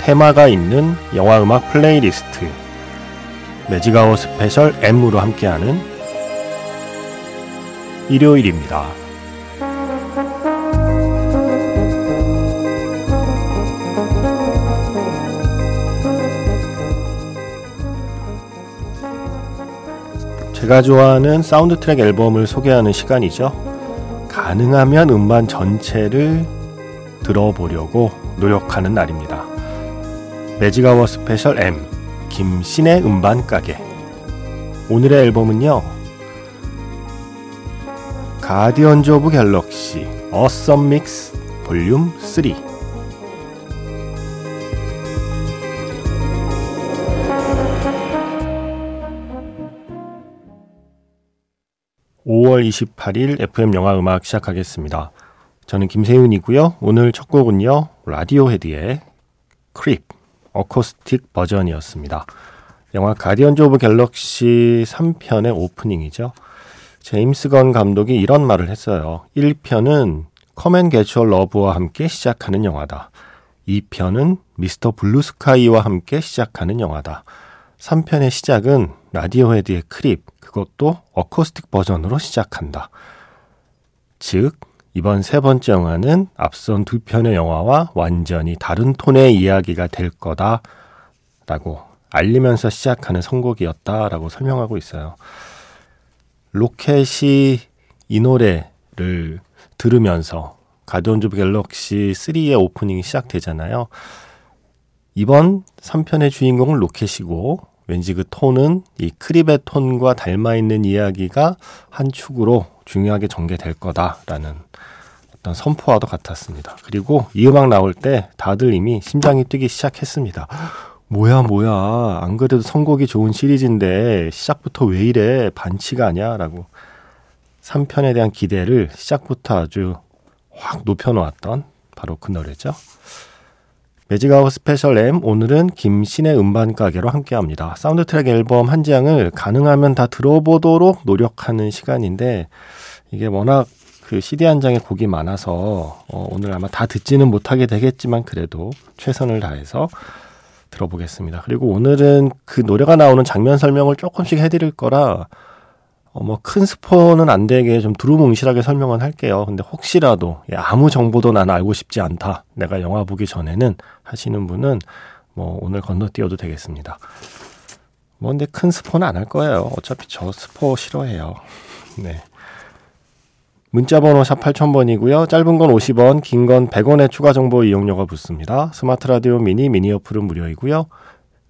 테마가 있는 영화 음악 playlist Magic Hour Special M으로 함께하는 일요일입니다. 제가 좋아하는 사운드 트랙 앨범을 소개하는 시간이죠. 가능하면 음반 전체를 들어보려고 노력하는 날입니다. 매직아워 스페셜 M 김신의 음반 가게 오늘의 앨범은요 Guardians of Galaxy Awesome Mix Volume 3 5월 28일 FM 영화 음악 시작하겠습니다. 저는 김세윤이고요. 오늘 첫 곡은요. Radiohead의 Creep acoustic 버전이었습니다. 영화 Guardians of Galaxy 3편의 오프닝이죠. 제임스 건 감독이 이런 말을 했어요. 1편은 Come and Get Your Love와 함께 시작하는 영화다. 2편은 Mr. Blue Sky와 함께 시작하는 영화다. 3편의 시작은 Radiohead의 Creep, 그것도 어코스틱 버전으로 시작한다. 즉, 이번 세 번째 영화는 앞선 두 편의 영화와 완전히 다른 톤의 이야기가 될 거다 라고 알리면서 시작하는 선곡이었다 라고 설명하고 있어요. 로켓이 이 노래를 들으면서 Guardians of Galaxy 3의 오프닝이 시작되잖아요. 이번 3편의 주인공은 로켓이고 왠지 그 톤은 이 크립의 톤과 닮아 있는 이야기가 한 축으로 중요하게 전개될 거다라는 어떤 선포와도 같았습니다. 그리고 이 음악 나올 때 다들 이미 심장이 뛰기 시작했습니다. 뭐야 뭐야 안 그래도 선곡이 좋은 시리즈인데 시작부터 왜 이래 반치가 아니야라고 3편에 대한 기대를 시작부터 아주 확 높여놓았던 바로 그 노래죠. Magic Hour Special M 오늘은 김세윤의 음반 가게로 함께합니다. 사운드 트랙 앨범 한 장을 가능하면 다 들어보도록 노력하는 시간인데 이게 워낙 그 CD 한 장에 곡이 많아서 어, 오늘 아마 다 듣지는 못하게 되겠지만 그래도 최선을 다해서 들어보겠습니다. 그리고 오늘은 그 노래가 나오는 장면 설명을 조금씩 해드릴 거라 어, 뭐 큰 스포는 안 되게 좀 두루뭉실하게 설명은 할게요. 근데 혹시라도 예, 아무 정보도 나는 알고 싶지 않다. 내가 영화 보기 전에는 하시는 분은 뭐 오늘 건너뛰어도 되겠습니다. 뭐 근데 큰 스포는 안 할 거예요. 어차피 저 스포 싫어해요. 네. 문자 번호 샵 8000번이고요. 짧은 건 50원, 긴 건 100원의 추가 정보 이용료가 붙습니다. 스마트 라디오 미니, 미니 어플은 무료이고요.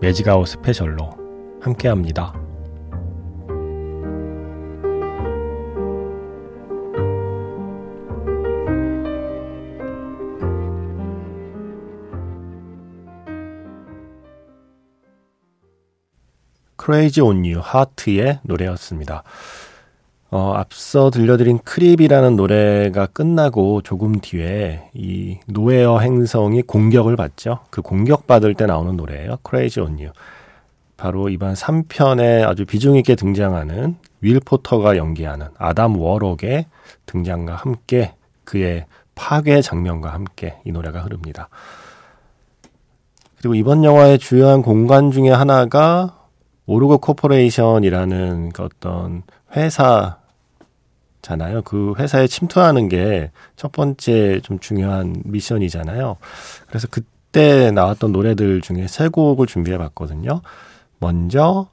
Magic Hour Special로 함께합니다. Crazy on You Heart의 노래였습니다. 어, 앞서 들려드린 Creep이라는 노래가 끝나고 조금 뒤에 이 노웨어 행성이 공격을 받죠. 그 공격받을 때 나오는 노래예요. Crazy on You. 바로 이번 3편에 아주 비중 있게 등장하는 윌 폴터가 연기하는 아담 워록의 등장과 함께 그의 파괴 장면과 함께 이 노래가 흐릅니다. 그리고 이번 영화의 주요한 공간 중에 하나가 Orgo Corporation이라는 그 어떤 회사 잖아요. 그 회사에 침투하는 게 첫 번째 좀 중요한 미션이잖아요. 그래서 그때 때 나왔던 노래들 중에 세 곡을 준비해 봤거든요. 먼저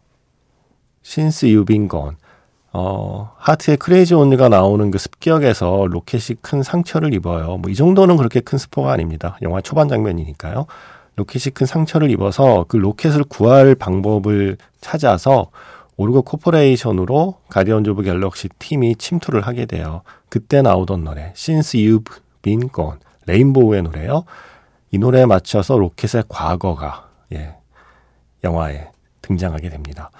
Since You've Been Gone 어, Heart의 Crazy on You가 나오는 그 습격에서 로켓이 큰 상처를 입어요. 뭐 이 정도는 그렇게 큰 스포가 아닙니다. 영화 초반 장면이니까요. 로켓이 큰 상처를 입어서 그 로켓을 구할 방법을 찾아서 Orgo Corporation으로 Guardians of Galaxy 팀이 침투를 하게 돼요. 그때 나오던 노래 Since You've Been Gone Rainbow의 노래요. 이 노래에 맞춰서 로켓의 과거가 예, 영화에 등장하게 됩니다.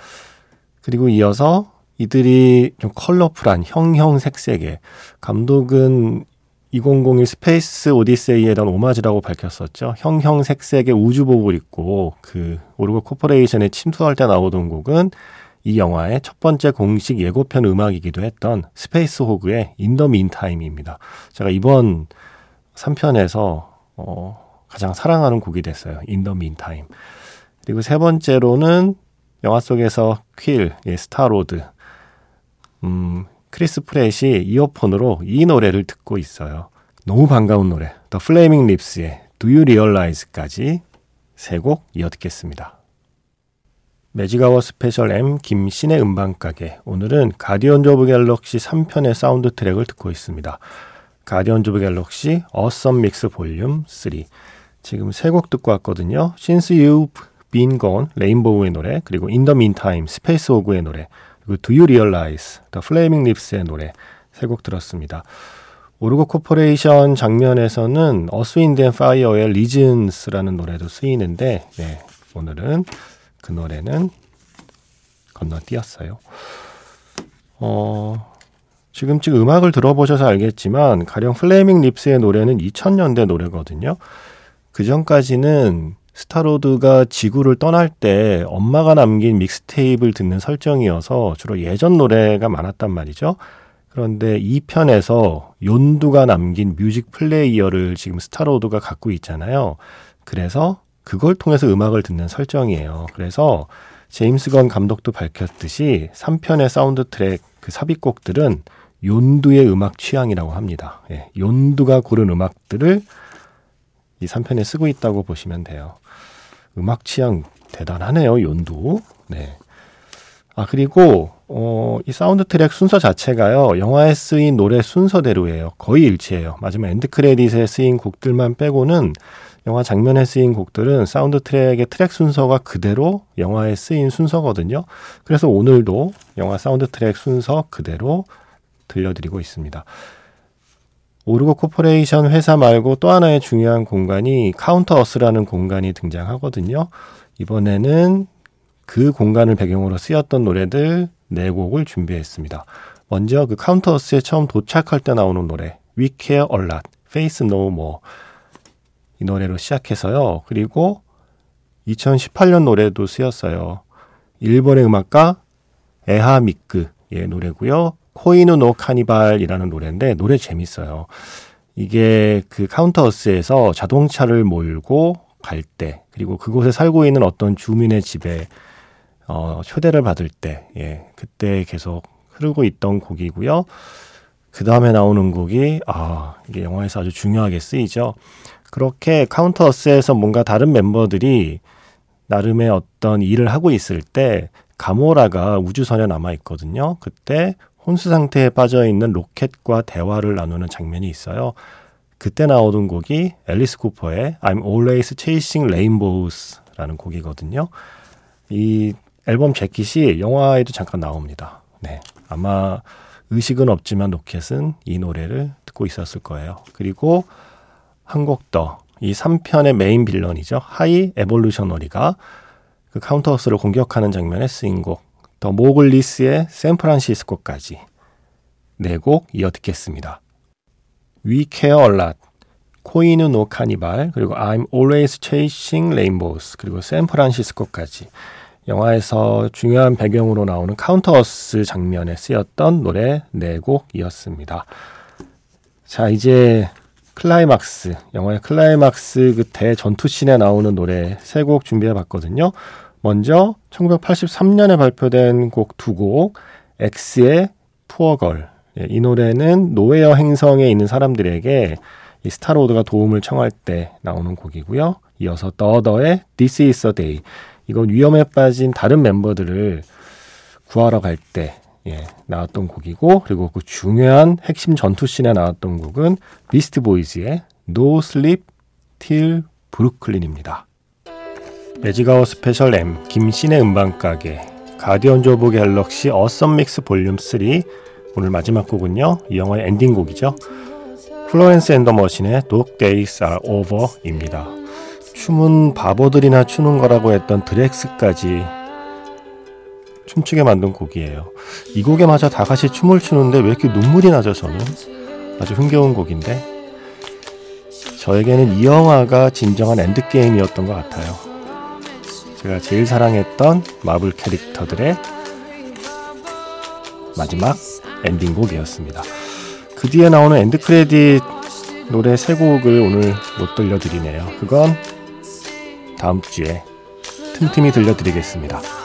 그리고 이어서 이들이 좀 컬러풀한 형형색색의 감독은 2001 Space Odyssey에 대한 오마주라고 밝혔었죠. 형형색색의 우주복을 입고 그 Orgo Corporation에 침투할 때 나오던 곡은 이 영화의 첫 번째 공식 예고편 음악이기도 했던 Spacehog의 In the Meantime입니다. 제가 이번 3편에서 어, 가장 사랑하는 곡이 됐어요. In the Meantime. 그리고 세 번째로는 영화 속에서 퀼, 예, Star-Lord, 음, 크리스 프렛이 이어폰으로 이 노래를 듣고 있어요. 너무 반가운 노래. The Flaming Lips의 Do You Realize까지 세 곡 이어 듣겠습니다. 매직아워 스페셜 M 김신의 음반가게 오늘은 Guardians of Galaxy 3편의 사운드 트랙을 듣고 있습니다. Guardians of Galaxy Awesome Mix Volume 3 지금 세 곡 듣고 왔거든요. Since You've Been Gone Rainbow의 노래 그리고 In the Meantime Spacehog의 노래 그리고 Do You Realize The Flaming Lips의 노래 세 곡 들었습니다. Orgo Corporation 장면에서는 Earth Wind and Fire의 Reasons라는 노래도 쓰이는데 네, 오늘은 그 노래는 건너뛰었어요. 어, 지금 지금 음악을 들어보셔서 알겠지만 가령 플레이밍 립스의 노래는 2000년대 노래거든요. 그 전까지는 스타로드가 지구를 떠날 때 엄마가 남긴 mixtape를 듣는 설정이어서 주로 예전 노래가 많았단 말이죠. 그런데 이 편에서 연두가 남긴 music player를 지금 스타로드가 갖고 있잖아요. 그래서 그걸 통해서 음악을 듣는 설정이에요. 그래서 제임스 건 감독도 밝혔듯이 3편의 사운드 트랙 그 삽입곡들은 연두의 음악 취향이라고 합니다. 예, 연두가 고른 음악들을 이 3편에 쓰고 있다고 보시면 돼요. 음악 취향 대단하네요, 연두. 네. 아, 그리고, 어, 이 사운드 트랙 순서 자체가요, 영화에 쓰인 노래 순서대로예요. 거의 일치해요. 마지막 end credit에 쓰인 곡들만 빼고는 영화 장면에 쓰인 곡들은 사운드 트랙의 트랙 순서가 그대로 영화에 쓰인 순서거든요. 그래서 오늘도 영화 사운드 트랙 순서 그대로 들려드리고 있습니다. 오르고 코퍼레이션 회사 말고 또 하나의 중요한 공간이 카운터어스라는 공간이 등장하거든요. 이번에는 그 공간을 배경으로 쓰였던 노래들 네 곡을 준비했습니다. 먼저 그 카운터어스에 처음 도착할 때 나오는 노래 We Care A Lot, Faith No More 이 노래로 시작해서요. 그리고 2018년 노래도 쓰였어요. 일본의 음악가 에하믹의 노래고요. 코이누 노 카니발이라는 노래인데 노래 재밌어요. 이게 그 카운터어스에서 자동차를 몰고 갈 때, 그리고 그곳에 살고 있는 어떤 주민의 집에 어, 초대를 받을 때, 예, 그때 계속 흐르고 있던 곡이고요. 그 다음에 나오는 곡이, 아, 이게 영화에서 아주 중요하게 쓰이죠. 그렇게 카운터어스에서 뭔가 다른 멤버들이 나름의 어떤 일을 하고 있을 때, 가모라가 우주선에 남아 있거든요. 그때 혼수 상태에 빠져 있는 로켓과 대화를 나누는 장면이 있어요. 그때 나오던 곡이 앨리스 쿠퍼의 I'm Always Chasing Rainbows라는 곡이거든요. 이 앨범 재킷이 영화에도 잠깐 나옵니다. 네. 아마 의식은 없지만 로켓은 이 노래를 듣고 있었을 거예요. 그리고 한 곡 더. 이 3편의 main villain이죠. 하이 에볼루셔너리가 그 카운터어스를 공격하는 장면에 쓰인 곡. 더 모글리스의 샌프란시스코까지 네 곡 이어 듣겠습니다. We Care A Lot, 小犬のカーニバル, 그리고 I'm Always Chasing Rainbows, 그리고 샌프란시스코까지 영화에서 중요한 배경으로 나오는 카운터어스 장면에 쓰였던 노래 네 곡이었습니다. 자, 이제 클라이막스, 영화의 클라이막스 그 대전투씬에 나오는 노래 세 곡 준비해 봤거든요. 먼저 1983년에 발표된 곡 두 곡, 엑스의 Poor Girl. 예, 이 노래는 노웨어 행성에 있는 사람들에게 이 스타로드가 도움을 청할 때 나오는 곡이고요. 이어서 더 더의 This Is the Day. 이건 위험에 빠진 다른 멤버들을 구하러 갈 때 예, 나왔던 곡이고 그리고 그 중요한 핵심 전투씬에 나왔던 곡은 비스트 보이즈의 No Sleep Till Brooklyn입니다. 매직아웃 스페셜 M 김세윤의 음반가게 Guardians of Galaxy Awesome Mix Volume 3 오늘 마지막 곡은요. 이 영화의 엔딩곡이죠. 플로렌스 앤 더 머신의 Dog Days Are Over입니다. 춤은 바보들이나 추는 거라고 했던 드렉스까지 춤추게 만든 곡이에요. 이 곡에 맞춰 다 같이 춤을 추는데 왜 이렇게 눈물이 나죠, 저는? 아주 흥겨운 곡인데. 저에게는 이 영화가 진정한 endgame이었던 것 같아요. 제가 제일 사랑했던 마블 캐릭터들의 마지막 엔딩곡이었습니다. 그 뒤에 나오는 end credit 노래 세 곡을 오늘 못 들려드리네요. 그건 다음 주에 틈틈이 들려드리겠습니다.